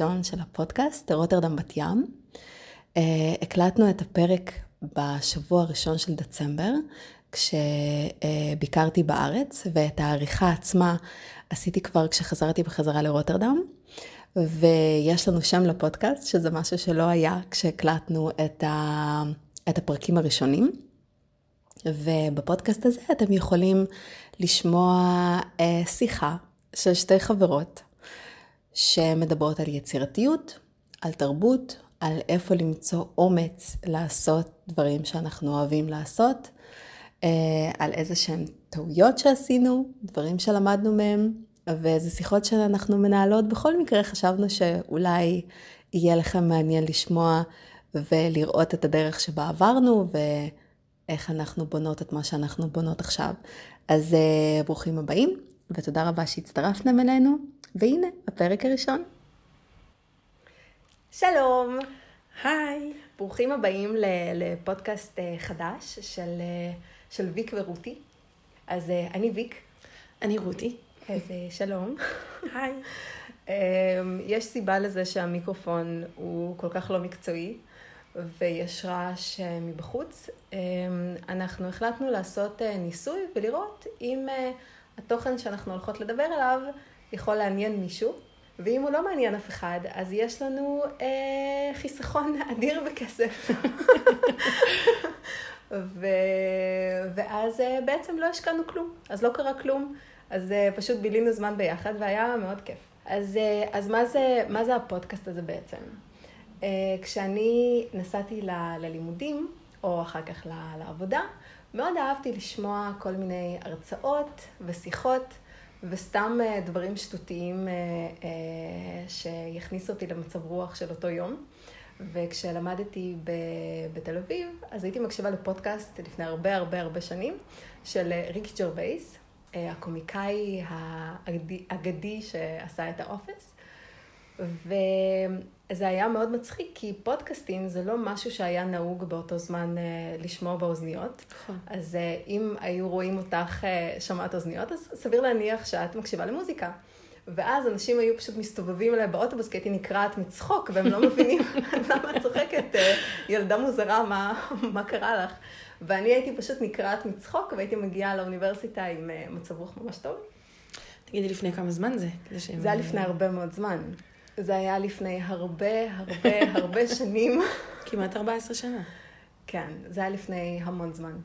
הראשון של הפודקאסט, רוטרדם בת ים. Uh, הקלטנו את הפרק בשבוע הראשון של דצמבר, כשביקרתי בארץ, ואת העריכה עצמה עשיתי כבר כשחזרתי בחזרה לרוטרדם. ויש לנו שם לפודקאסט, שזה משהו שלא היה כשהקלטנו את, ה... את הפרקים הראשונים. ובפודקאסט הזה אתם יכולים לשמוע אה, שיחה של שתי חברות שמדברות על יצירתיות, על תרבות, על איפה למצוא אומץ לעשות דברים שאנחנו אוהבים לעשות, אה, על איזה שהן טעויות שעשינו, דברים שלמדנו מהם, וזה שיחות שאנחנו מנהלות. בכל מקרה חשבנו שאולי יהיה לכם מעניין לשמוע ולראות את הדרך שבה עברנו ואיך אנחנו בונות את מה שאנחנו בונות עכשיו. אז אה, ברוכים הבאים, ותודה רבה שהצטרפתם אלינו, והנה, הפרק הראשון. שלום. היי. ברוכים הבאים לפודקאסט אה, חדש של, אה, של ויק ורותי. אז אני ויק. אני רותי. אז שלום. היי. יש סיבה לזה שהמיקרופון הוא כל כך לא מקצועי. ויש רעש מבחוץ. אנחנו החלטנו לעשות ניסוי ולראות אם התוכן שאנחנו הולכות לדבר עליו יכול לעניין מישהו, ואם הוא לא מעניין אף אחד, אז יש לנו אה, חיסכון אדיר בכסף. ו... ואז אה, בעצם לא השקענו כלום, אז לא קרה כלום, אז אה, פשוט בילינו זמן ביחד והיה מאוד כיף. אז, אה, אז מה, זה, מה זה הפודקאסט הזה בעצם? אה, כשאני נסעתי ל... ללימודים, או אחר כך לעבודה, מאוד אהבתי לשמוע כל מיני הרצאות ושיחות וסתם אה, דברים שטותיים אה, אה, שיכניסו אותי למצב רוח של אותו יום. וכשלמדתי בתל אביב, אז הייתי מקשיבה לפודקאסט לפני הרבה הרבה הרבה שנים, של ריק ג'רווייס, הקומיקאי האגדי שעשה את האופס. וזה היה מאוד מצחיק, כי פודקאסטים זה לא משהו שהיה נהוג באותו זמן uh, לשמוע באוזניות. נכון. אז uh, אם היו רואים אותך uh, שומעת אוזניות, אז סביר להניח שאת מקשיבה למוזיקה. ואז אנשים היו פשוט מסתובבים אליי באוטובוס, כי הייתי נקרעת מצחוק, והם לא מבינים למה את צוחקת, ילדה מוזרה, מה, מה קרה לך? ואני הייתי פשוט נקרעת מצחוק, והייתי מגיעה לאוניברסיטה עם מצב רוח ממש טוב. תגידי, לפני כמה זמן זה? זה היה לפני הרבה מאוד זמן. זה היה לפני הרבה, הרבה, הרבה שנים. כמעט 14 שנה. כן, זה היה לפני המון זמן.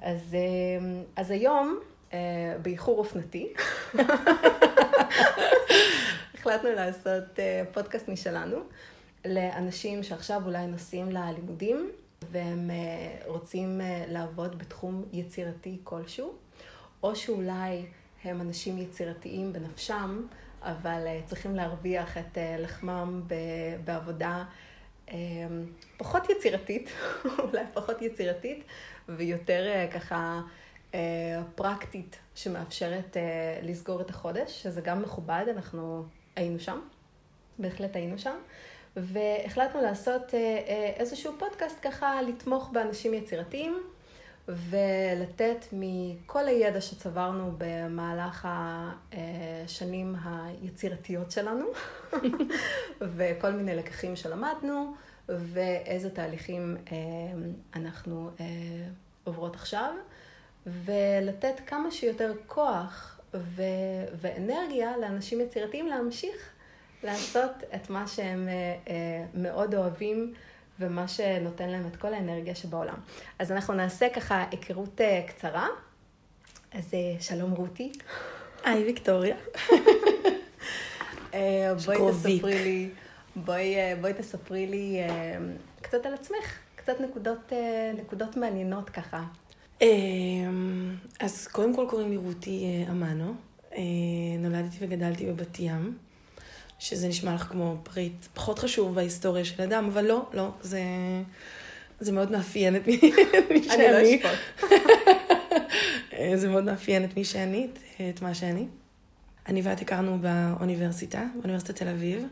אז, אה, אז היום, אה, באיחור אופנתי, החלטנו לעשות אה, פודקאסט משלנו לאנשים שעכשיו אולי נוסעים ללימודים והם רוצים לעבוד בתחום יצירתי כלשהו, או שאולי הם אנשים יצירתיים בנפשם, אבל uh, צריכים להרוויח את uh, לחמם בעבודה um, פחות יצירתית, אולי פחות יצירתית, ויותר ככה פרקטית, שמאפשרת לסגור את החודש, שזה גם מכובד, אנחנו היינו שם, בהחלט היינו שם. והחלטנו לעשות איזשהו פודקאסט ככה לתמוך באנשים יצירתיים, ולתת מכל הידע שצברנו במהלך השנים היצירתיות שלנו, וכל מיני לקחים שלמדנו, ואיזה תהליכים אה, אנחנו אה, עוברות עכשיו, ולתת כמה שיותר כוח ו- ואנרגיה לאנשים יצירתיים להמשיך לעשות את מה שהם אה, מאוד אוהבים. ומה שנותן להם את כל האנרגיה שבעולם. אז אנחנו נעשה ככה היכרות uh, קצרה. אז uh, שלום רותי. היי ויקטוריה. uh, בואי תספרי לי, בואי, בואי תספרי לי קצת על עצמך, קצת נקודות, נקודות מעניינות ככה. אז קודם כל קוראים לי רותי אמנו. נולדתי וגדלתי בבת ים. שזה נשמע לך כמו פריט פחות חשוב בהיסטוריה של אדם, אבל לא, לא, זה, זה מאוד מאפיין את מי שאני. אני לא אשפוט. זה מאוד מאפיין את מי שאני, את מה שאני. אני ואת הכרנו באוניברסיטה, באוניברסיטת תל אביב.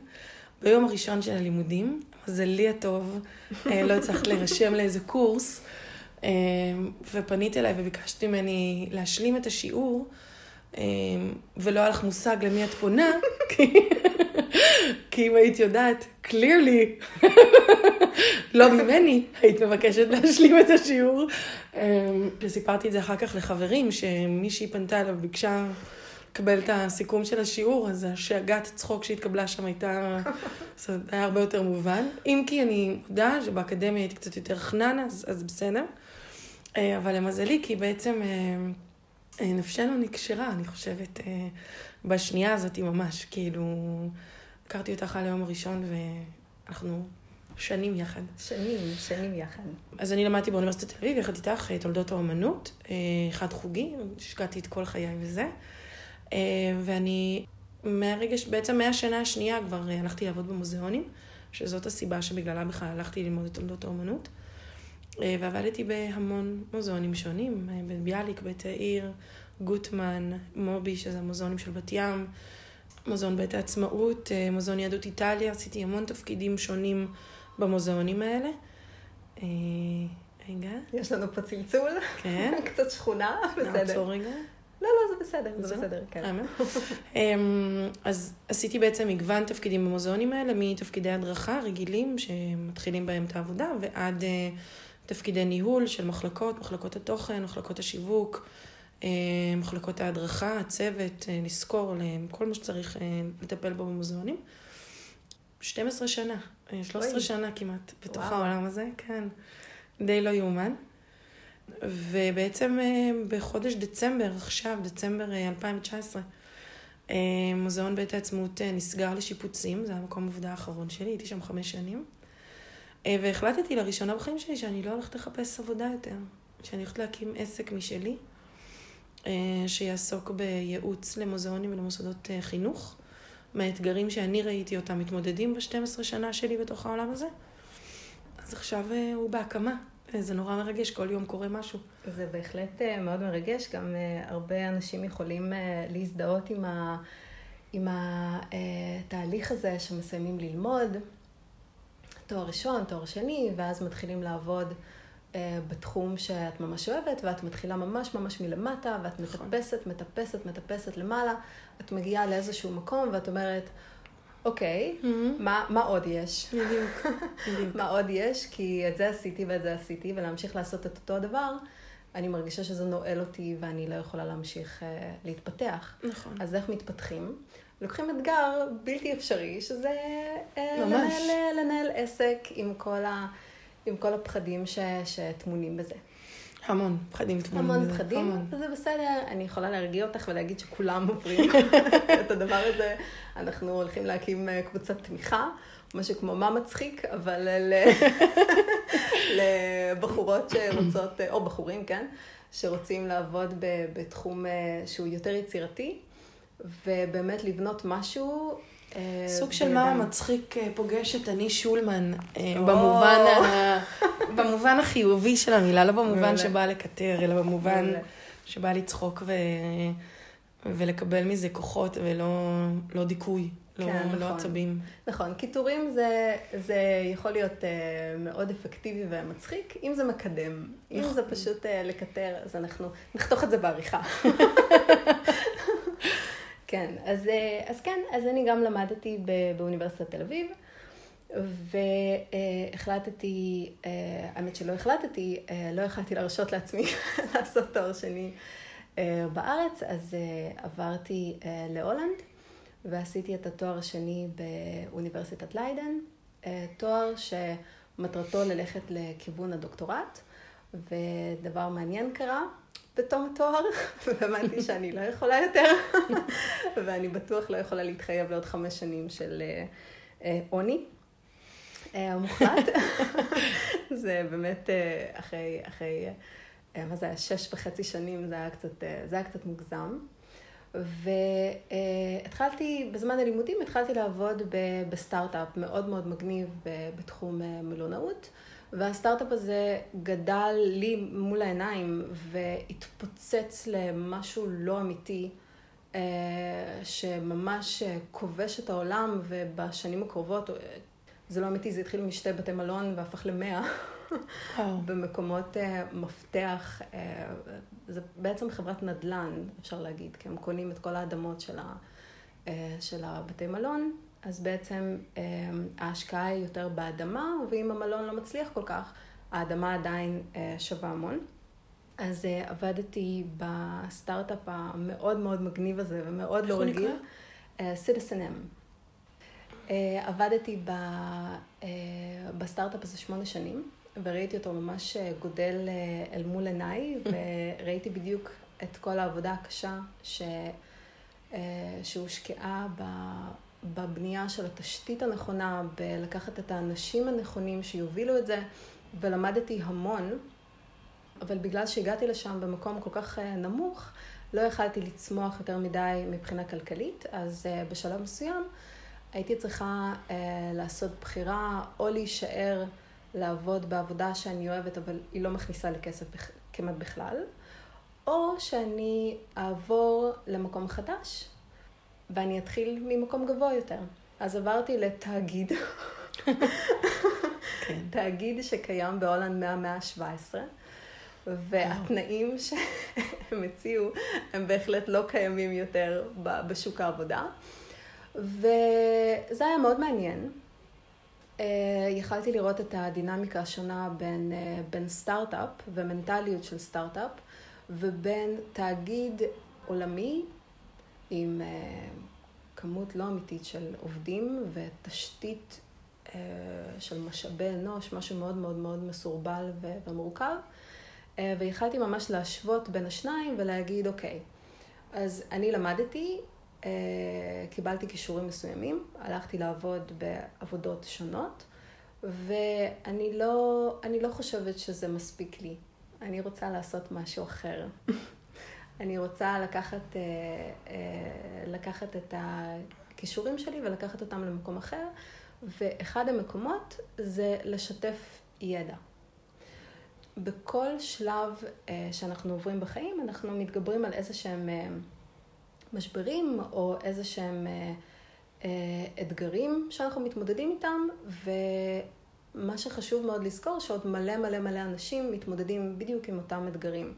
ביום הראשון של הלימודים, מזלי הטוב, אה, לא הצלחת להירשם לאיזה קורס, אה, ופנית אליי וביקשת ממני להשלים את השיעור, אה, ולא היה לך מושג למי את פונה, כי אם היית יודעת, clearly, לא ממני, היית מבקשת להשלים את השיעור. וסיפרתי אמ, את זה אחר כך לחברים, שמישהי פנתה אליו, ביקשה לקבל את הסיכום של השיעור, אז השאגת צחוק שהתקבלה שם הייתה, זה היה הרבה יותר מובן. אם כי אני מודה שבאקדמיה הייתי קצת יותר חננה, אז, אז בסדר. אה, אבל למזלי, כי בעצם אה, אה, נפשנו נקשרה, אני חושבת, בשנייה הזאת ממש, כאילו, הכרתי אותך על היום הראשון ואנחנו שנים יחד. שנים, שנים יחד. אז אני למדתי באוניברסיטת תל אביב, יחד איתך, תולדות האומנות, אחד חוגי, השקעתי את כל חיי וזה. ואני, מהרגע, בעצם מהשנה השנייה כבר הלכתי לעבוד במוזיאונים, שזאת הסיבה שבגללה בכלל הלכתי ללמוד את תולדות האומנות. אה, ועבדתי בהמון מוזיאונים שונים, אה, בביאליק, בית העיר, גוטמן, מובי, שזה המוזיאונים של בת ים, מוזיאון בית העצמאות, אה, מוזיאון יהדות איטליה, עשיתי המון תפקידים שונים במוזיאונים האלה. רגע. יש לנו פה צלצול. כן. קצת שכונה, בסדר. נעצור רגע. לא, לא, זה בסדר, זה בסדר, כן. אמ, אז עשיתי בעצם מגוון תפקידים במוזיאונים האלה, מתפקידי הדרכה רגילים, שמתחילים בהם את העבודה, ועד תפקידי ניהול של מחלקות, מחלקות התוכן, מחלקות השיווק, אה, מחלקות ההדרכה, הצוות, אה, לזכור להם, כל מה שצריך אה, לטפל בו במוזיאונים. 12 שנה, 13 אוי. שנה כמעט בתוך וואו. העולם הזה, כן. די לא יאומן. ובעצם בחודש דצמבר, עכשיו, דצמבר 2019, מוזיאון בית העצמאות נסגר לשיפוצים, זה המקום עבודה האחרון שלי, הייתי שם חמש שנים. אה, והחלטתי לראשונה בחיים שלי שאני לא הולכת לחפש עבודה יותר, שאני הולכת להקים עסק משלי, אה, שיעסוק בייעוץ למוזיאונים ולמוסדות אה, חינוך, מהאתגרים שאני ראיתי אותם מתמודדים ב-12 שנה שלי בתוך העולם הזה. אז עכשיו הוא בהקמה. זה נורא מרגש, כל יום קורה משהו. זה בהחלט מאוד מרגש, גם הרבה אנשים יכולים להזדהות עם, ה... עם התהליך הזה שמסיימים ללמוד, תואר ראשון, תואר שני, ואז מתחילים לעבוד אה, בתחום שאת ממש אוהבת, ואת מתחילה ממש ממש מלמטה, ואת נכון. מטפסת, מטפסת, מטפסת למעלה, את מגיעה לאיזשהו מקום, ואת אומרת, אוקיי, mm-hmm. מה, מה עוד יש? בדיוק, בדיוק. מה עוד יש? כי את זה עשיתי ואת זה עשיתי, ולהמשיך לעשות את אותו הדבר, אני מרגישה שזה נועל אותי ואני לא יכולה להמשיך אה, להתפתח. נכון. אז איך מתפתחים? לוקחים אתגר בלתי אפשרי, שזה אה, לנהל, לנהל עסק עם כל, ה, עם כל הפחדים ש, שטמונים בזה. המון פחדים טמונים בזה. המון פחדים, וזה בסדר. אני יכולה להרגיע אותך ולהגיד שכולם עוברים את הדבר הזה. אנחנו הולכים להקים אה, קבוצת תמיכה, משהו כמו מה מצחיק, אבל לבחורות שרוצות, או בחורים, כן, שרוצים לעבוד בתחום אה, שהוא יותר יצירתי. ובאמת לבנות משהו. אה, סוג של מה מצחיק אה, פוגש את אני שולמן, אה, במובן, ה... במובן החיובי של המילה, לא במובן שבא לקטר, אלא במובן שבא לצחוק ו... ולקבל מזה כוחות ולא לא דיכוי. לא, כן, לא נכון. עצבים. נכון, קיטורים זה, זה יכול להיות uh, מאוד אפקטיבי ומצחיק, אם זה מקדם. נכון. אם זה פשוט uh, לקטר, אז אנחנו נחתוך את זה בעריכה. כן, אז, אה, אז כן, אז אני גם למדתי באוניברסיטת תל אביב, והחלטתי, אה, האמת שלא החלטתי, אה, לא יכלתי להרשות לעצמי לעשות תואר שני בארץ, אז עברתי להולנד ועשיתי את התואר השני באוניברסיטת ליידן, תואר שמטרתו ללכת לכיוון הדוקטורט, ודבר מעניין קרה, בתום התואר, והבנתי שאני לא יכולה יותר, ואני בטוח לא יכולה להתחייב לעוד חמש שנים של אה, אה, עוני. המוחלט. זה באמת אחרי, אחרי, מה זה היה, שש וחצי שנים, זה היה קצת, זה היה קצת מוגזם. והתחלתי, בזמן הלימודים התחלתי לעבוד בסטארט-אפ מאוד מאוד מגניב בתחום מלונאות. והסטארט-אפ הזה גדל לי מול העיניים והתפוצץ למשהו לא אמיתי, אה, שממש כובש את העולם, ובשנים הקרובות, זה לא אמיתי, זה התחיל משתי בתי מלון והפך למאה. במקומות uh, מפתח, uh, זה בעצם חברת נדל"ן, אפשר להגיד, כי הם קונים את כל האדמות של, ה, uh, של הבתי מלון, אז בעצם אה, ההשקעה היא יותר באדמה, ואם המלון לא מצליח כל כך, האדמה עדיין אה, שווה המון. אז עבדתי בסטארט-אפ המאוד מאוד מגניב הזה ומאוד לא רגיל. איך הוא נקרא? סיטיסן אם. עבדתי בסטארט-אפ הזה שמונה שנים, וראיתי אותו ממש גודל אל מול עיניי, וראיתי בדיוק את כל העבודה הקשה ש... שהושקעה בבנייה של התשתית הנכונה, בלקחת את האנשים הנכונים שיובילו את זה, ולמדתי המון, אבל בגלל שהגעתי לשם במקום כל כך אה, נמוך, לא יכלתי לצמוח יותר מדי מבחינה כלכלית, אז אה, בשלב מסוים הייתי צריכה אה, לעשות בחירה או להישאר לעבוד בעבודה שאני אוהבת, אבל היא לא מכניסה לי כסף כמעט בכלל, או שאני אעבור למקום חדש, ואני אתחיל ממקום גבוה יותר. אז עברתי לתאגיד, כן. תאגיד שקיים בהולנד מהמאה ה-17, והתנאים שהם הציעו הם בהחלט לא קיימים יותר בשוק העבודה. וזה היה מאוד מעניין. Uh, יכלתי לראות את הדינמיקה השונה בין, uh, בין סטארט-אפ ומנטליות של סטארט-אפ ובין תאגיד עולמי עם uh, כמות לא אמיתית של עובדים ותשתית uh, של משאבי אנוש, משהו מאוד מאוד מאוד מסורבל ומורכב. Uh, ויכלתי ממש להשוות בין השניים ולהגיד, אוקיי, אז אני למדתי, uh, קיבלתי כישורים מסוימים, הלכתי לעבוד בעבודות שונות, ואני לא, לא חושבת שזה מספיק לי. אני רוצה לעשות משהו אחר. אני רוצה לקחת, אה, אה, לקחת את הכישורים שלי ולקחת אותם למקום אחר, ואחד המקומות זה לשתף ידע. בכל שלב אה, שאנחנו עוברים בחיים, אנחנו מתגברים על איזה שהם משברים או איזה שהם אתגרים שאנחנו מתמודדים איתם, ו... מה שחשוב מאוד לזכור, שעוד מלא מלא מלא אנשים מתמודדים בדיוק עם אותם אתגרים.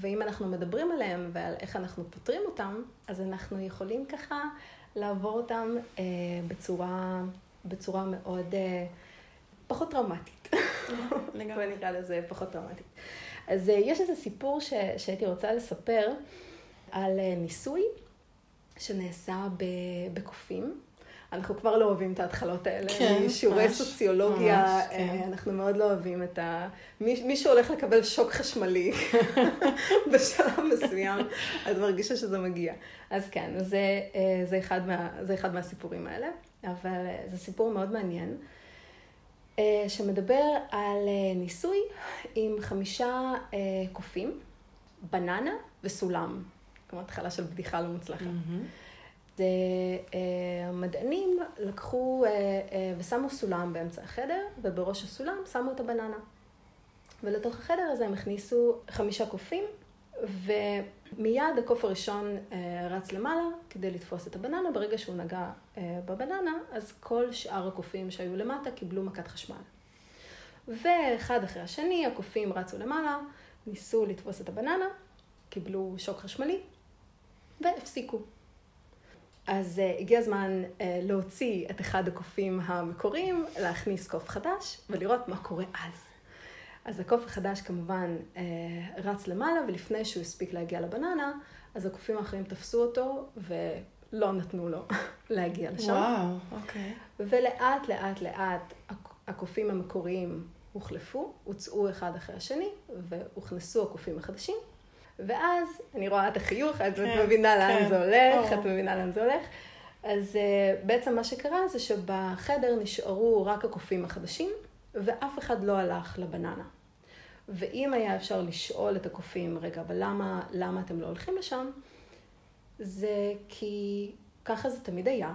ואם אנחנו מדברים עליהם ועל איך אנחנו פותרים אותם, אז אנחנו יכולים ככה לעבור אותם אה, בצורה, בצורה מאוד אה, פחות טראומטית. לגמרי. נקרא לזה פחות טראומטית. אז אה, יש איזה סיפור ש, שהייתי רוצה לספר על אה, ניסוי שנעשה בקופים. אנחנו כבר לא אוהבים את ההתחלות האלה. כן, משיעורי סוציולוגיה, ממש, אה, כן. אנחנו מאוד לא אוהבים את ה... מי, מי שהולך לקבל שוק חשמלי בשלב מסוים, אז מרגישה שזה מגיע. אז כן, זה, אה, זה, אחד מה, זה אחד מהסיפורים האלה, אבל אה, זה סיפור מאוד מעניין, שמדבר על ניסוי עם חמישה קופים, בננה וסולם. כמו התחלה של בדיחה לא מוצלחת. Mm-hmm. המדענים לקחו אה, אה, ושמו סולם באמצע החדר, ובראש הסולם שמו את הבננה. ולתוך החדר הזה הם הכניסו חמישה קופים, ומיד הקוף הראשון אה, רץ למעלה כדי לתפוס את הבננה. ברגע שהוא נגע בבננה, אז כל שאר הקופים שהיו למטה קיבלו מכת חשמל. ואחד אחרי השני, הקופים רצו למעלה, ניסו לתפוס את הבננה, קיבלו שוק חשמלי, והפסיקו. אז uh, הגיע הזמן uh, להוציא את אחד הקופים המקוריים, להכניס קוף חדש ולראות מה קורה אז. אז הקוף החדש כמובן uh, רץ למעלה, ולפני שהוא הספיק להגיע לבננה, אז הקופים האחרים תפסו אותו ולא נתנו לו להגיע לשם. וואו, אוקיי. Okay. ולאט לאט לאט הקופים המקוריים הוחלפו, הוצאו אחד אחרי השני, והוכנסו הקופים החדשים. ואז אני רואה את החיוך, את כן, מבינה לאן כן. זה הולך, את מבינה לאן זה הולך. אז uh, בעצם מה שקרה זה שבחדר נשארו רק הקופים החדשים, ואף אחד לא הלך לבננה. ואם היה אפשר לשאול את הקופים, רגע, אבל למה, למה אתם לא הולכים לשם? זה כי ככה זה תמיד היה,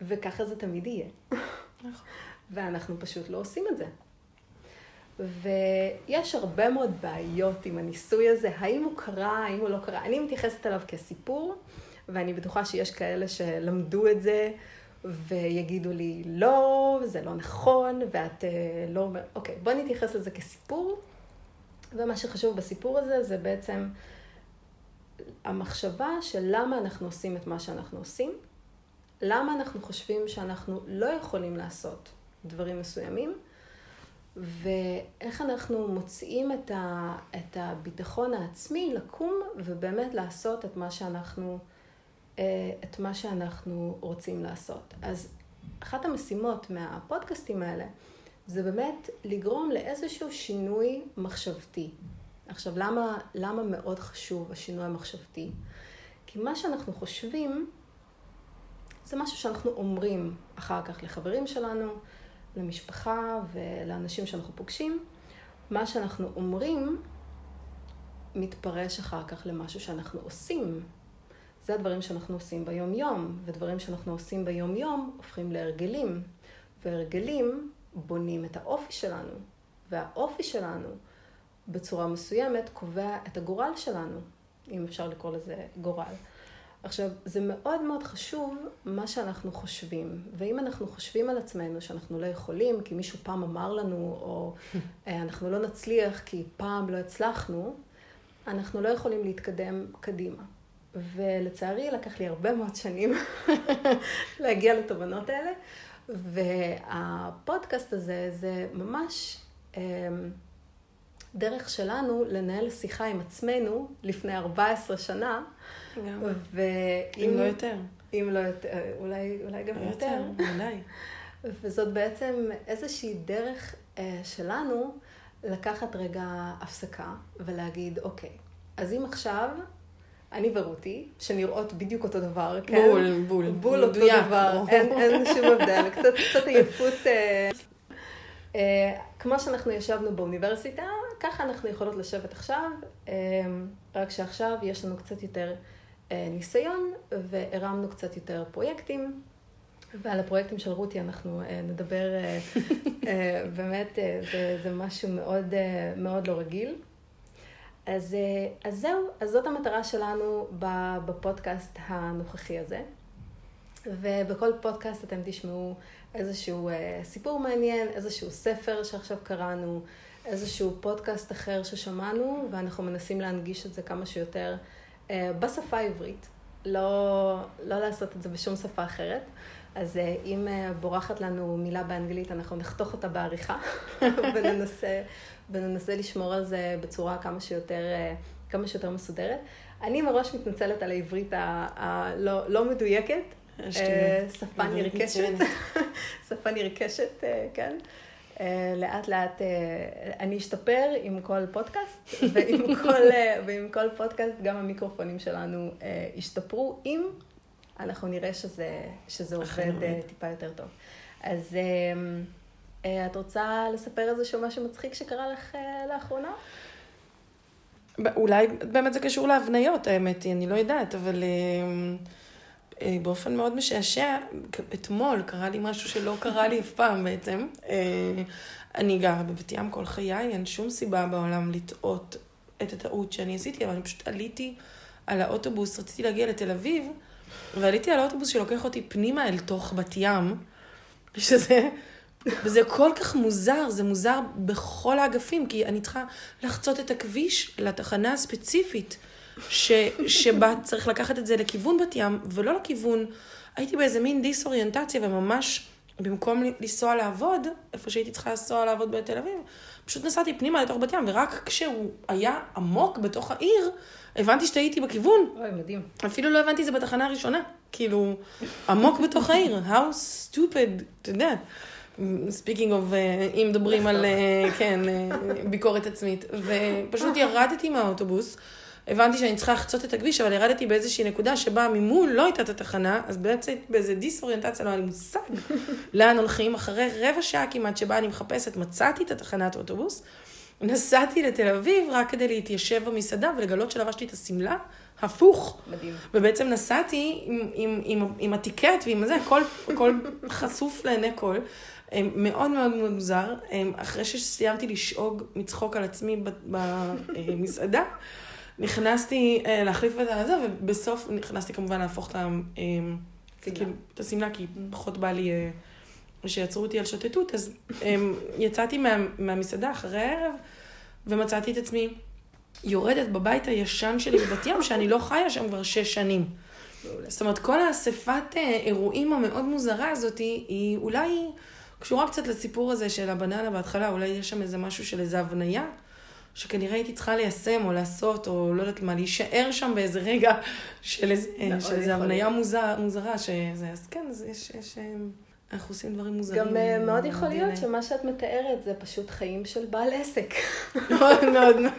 וככה זה תמיד יהיה. נכון. ואנחנו פשוט לא עושים את זה. ויש הרבה מאוד בעיות עם הניסוי הזה, האם הוא קרה, האם הוא לא קרה. אני מתייחסת אליו כסיפור, ואני בטוחה שיש כאלה שלמדו את זה ויגידו לי, לא, זה לא נכון, ואת אה, לא... אוקיי, בואי נתייחס לזה כסיפור, ומה שחשוב בסיפור הזה זה בעצם המחשבה של למה אנחנו עושים את מה שאנחנו עושים, למה אנחנו חושבים שאנחנו לא יכולים לעשות דברים מסוימים, ואיך אנחנו מוצאים את, ה, את הביטחון העצמי לקום ובאמת לעשות את מה שאנחנו, אה, את מה שאנחנו רוצים לעשות. אז אחת המשימות מהפודקאסטים האלה זה באמת לגרום לאיזשהו שינוי מחשבתי. עכשיו, למה, למה מאוד חשוב השינוי המחשבתי? כי מה שאנחנו חושבים זה משהו שאנחנו אומרים אחר כך לחברים שלנו, למשפחה ולאנשים שאנחנו פוגשים. מה שאנחנו אומרים מתפרש אחר כך למשהו שאנחנו עושים. זה הדברים שאנחנו עושים ביום-יום, ודברים שאנחנו עושים ביום-יום הופכים להרגלים. והרגלים בונים את האופי שלנו, והאופי שלנו בצורה מסוימת קובע את הגורל שלנו, אם אפשר לקרוא לזה גורל. עכשיו, זה מאוד מאוד חשוב מה שאנחנו חושבים. ואם אנחנו חושבים על עצמנו שאנחנו לא יכולים, כי מישהו פעם אמר לנו, או אה, אנחנו לא נצליח כי פעם לא הצלחנו, אנחנו לא יכולים להתקדם קדימה. ולצערי, לקח לי הרבה מאוד שנים להגיע לתובנות האלה, והפודקאסט הזה זה ממש דרך שלנו לנהל שיחה עם עצמנו לפני 14 שנה. ואם לא יותר. אם לא יותר, אולי, אולי גם יותר. יותר, אולי. וזאת בעצם איזושהי דרך אה, שלנו לקחת רגע הפסקה ולהגיד, אוקיי, אז אם עכשיו אני ורותי, שנראות בדיוק אותו דבר, כן? בול, בול. בול אותו דבר, אין, אין שום הבדל, קצת, קצת עייפות. אה, כמו שאנחנו ישבנו באוניברסיטה, ככה אנחנו יכולות לשבת עכשיו, אה, רק שעכשיו יש לנו קצת יותר אה, ניסיון והרמנו קצת יותר פרויקטים. ועל הפרויקטים של רותי אנחנו נדבר, באמת זה, זה משהו מאוד, מאוד לא רגיל. אז, אז זהו, אז זאת המטרה שלנו בפודקאסט הנוכחי הזה. ובכל פודקאסט אתם תשמעו איזשהו סיפור מעניין, איזשהו ספר שעכשיו קראנו, איזשהו פודקאסט אחר ששמענו, ואנחנו מנסים להנגיש את זה כמה שיותר אה, בשפה העברית, לא, לא לעשות את זה בשום שפה אחרת. אז אה, אם אה, בורחת לנו מילה באנגלית, אנחנו נחתוך אותה בעריכה וננסה, וננסה לשמור על זה בצורה כמה שיותר, כמה שיותר מסודרת. אני מראש מתנצלת על העברית הלא לא מדויקת. שפה נרכשת, שפה נרכשת, כן. אה, לאט לאט אה, אני אשתפר עם כל פודקאסט, ועם כל, אה, ועם כל פודקאסט גם המיקרופונים שלנו ישתפרו, אם אנחנו נראה שזה, שזה עובד טיפה יותר טוב. אז את רוצה לספר איזשהו משהו מצחיק שקרה לך לאחרונה? אולי באמת זה קשור להבניות, האמת היא, אני לא יודעת, אבל... אה, באופן מאוד משעשע, אתמול קרה לי משהו שלא קרה לי אף פעם בעצם. אה, אני גרה בבת ים כל חיי, אין שום סיבה בעולם לטעות את הטעות שאני עשיתי, אבל אני פשוט עליתי על האוטובוס, רציתי להגיע לתל אביב, ועליתי על האוטובוס שלוקח אותי פנימה אל תוך בת ים, שזה... וזה כל כך מוזר, זה מוזר בכל האגפים, כי אני צריכה לחצות את הכביש לתחנה הספציפית. ש, שבה צריך לקחת את זה לכיוון בת ים, ולא לכיוון, הייתי באיזה מין דיסאוריינטציה, וממש במקום לנסוע לעבוד, איפה שהייתי צריכה לנסוע לעבוד בתל אביב, פשוט נסעתי פנימה לתוך בת ים, ורק כשהוא היה עמוק בתוך העיר, הבנתי שטעיתי בכיוון. אוי, מדהים. אפילו לא הבנתי את זה בתחנה הראשונה. כאילו, עמוק בתוך העיר. How stupid, אתה יודע. speaking of, uh, אם מדברים על, uh, כן, uh, ביקורת עצמית. ופשוט ירדתי מהאוטובוס. הבנתי שאני צריכה לחצות את הכביש, אבל ירדתי באיזושהי נקודה שבה ממול לא הייתה את התחנה, אז בעצם באיזה דיסאוריינטציה, לא היה לי מושג לאן הולכים. אחרי רבע שעה כמעט שבה אני מחפשת, מצאתי את התחנת אוטובוס, נסעתי לתל אביב רק כדי להתיישב במסעדה ולגלות שלבשתי את השמלה הפוך. מדהים. ובעצם נסעתי עם, עם, עם, עם הטיקט ועם זה, הכל, הכל חשוף לעיני כל. מאוד מאוד מאוד מוזר. אחרי שסיימתי לשאוג מצחוק על עצמי במסעדה, נכנסתי uh, להחליף את זה, ובסוף נכנסתי כמובן להפוך את, uh, כאילו, את השמלה, כי פחות בא לי uh, שיעצרו אותי על שוטטות, אז um, יצאתי מה, מהמסעדה אחרי הערב, ומצאתי את עצמי יורדת בבית הישן שלי בבת ים, שאני לא חיה שם כבר שש שנים. זאת אומרת, כל האספת אה, אירועים המאוד מוזרה הזאת, היא אולי קשורה קצת לסיפור הזה של הבננה בהתחלה, אולי יש שם איזה משהו של איזה הבניה, שכנראה הייתי צריכה ליישם או לעשות, או לא יודעת מה, להישאר שם באיזה רגע של איזה, הבניה להיות. מוזר, מוזרה, שזה, אז כן, אז יש, יש, אה, אנחנו עושים דברים מוזרים. גם אה, מאוד יכול להיות. שמה שאת מתארת זה פשוט חיים של בעל עסק. מאוד מאוד מאוד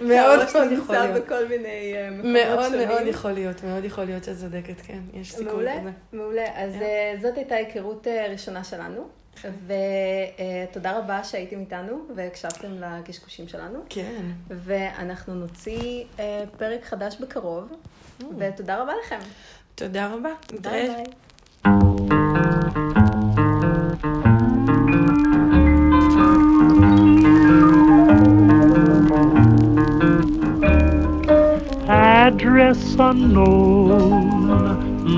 מאוד נמצא יכול להיות. בכל מיני אה, מאוד. מאוד יכול להיות, מאוד יכול להיות שאת צודקת, כן, יש סיכוי מעולה, כזה. מעולה. אז כן. אה, זאת הייתה היכרות אה, ראשונה שלנו, ותודה רבה שהייתם איתנו והקשבתם לקשקושים שלנו, כן. ואנחנו נוציא אה, פרק חדש בקרוב, ותודה רבה לכם. תודה רבה. ביי נתראה. ביי. address unknown,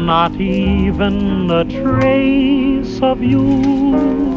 not even a trace of you.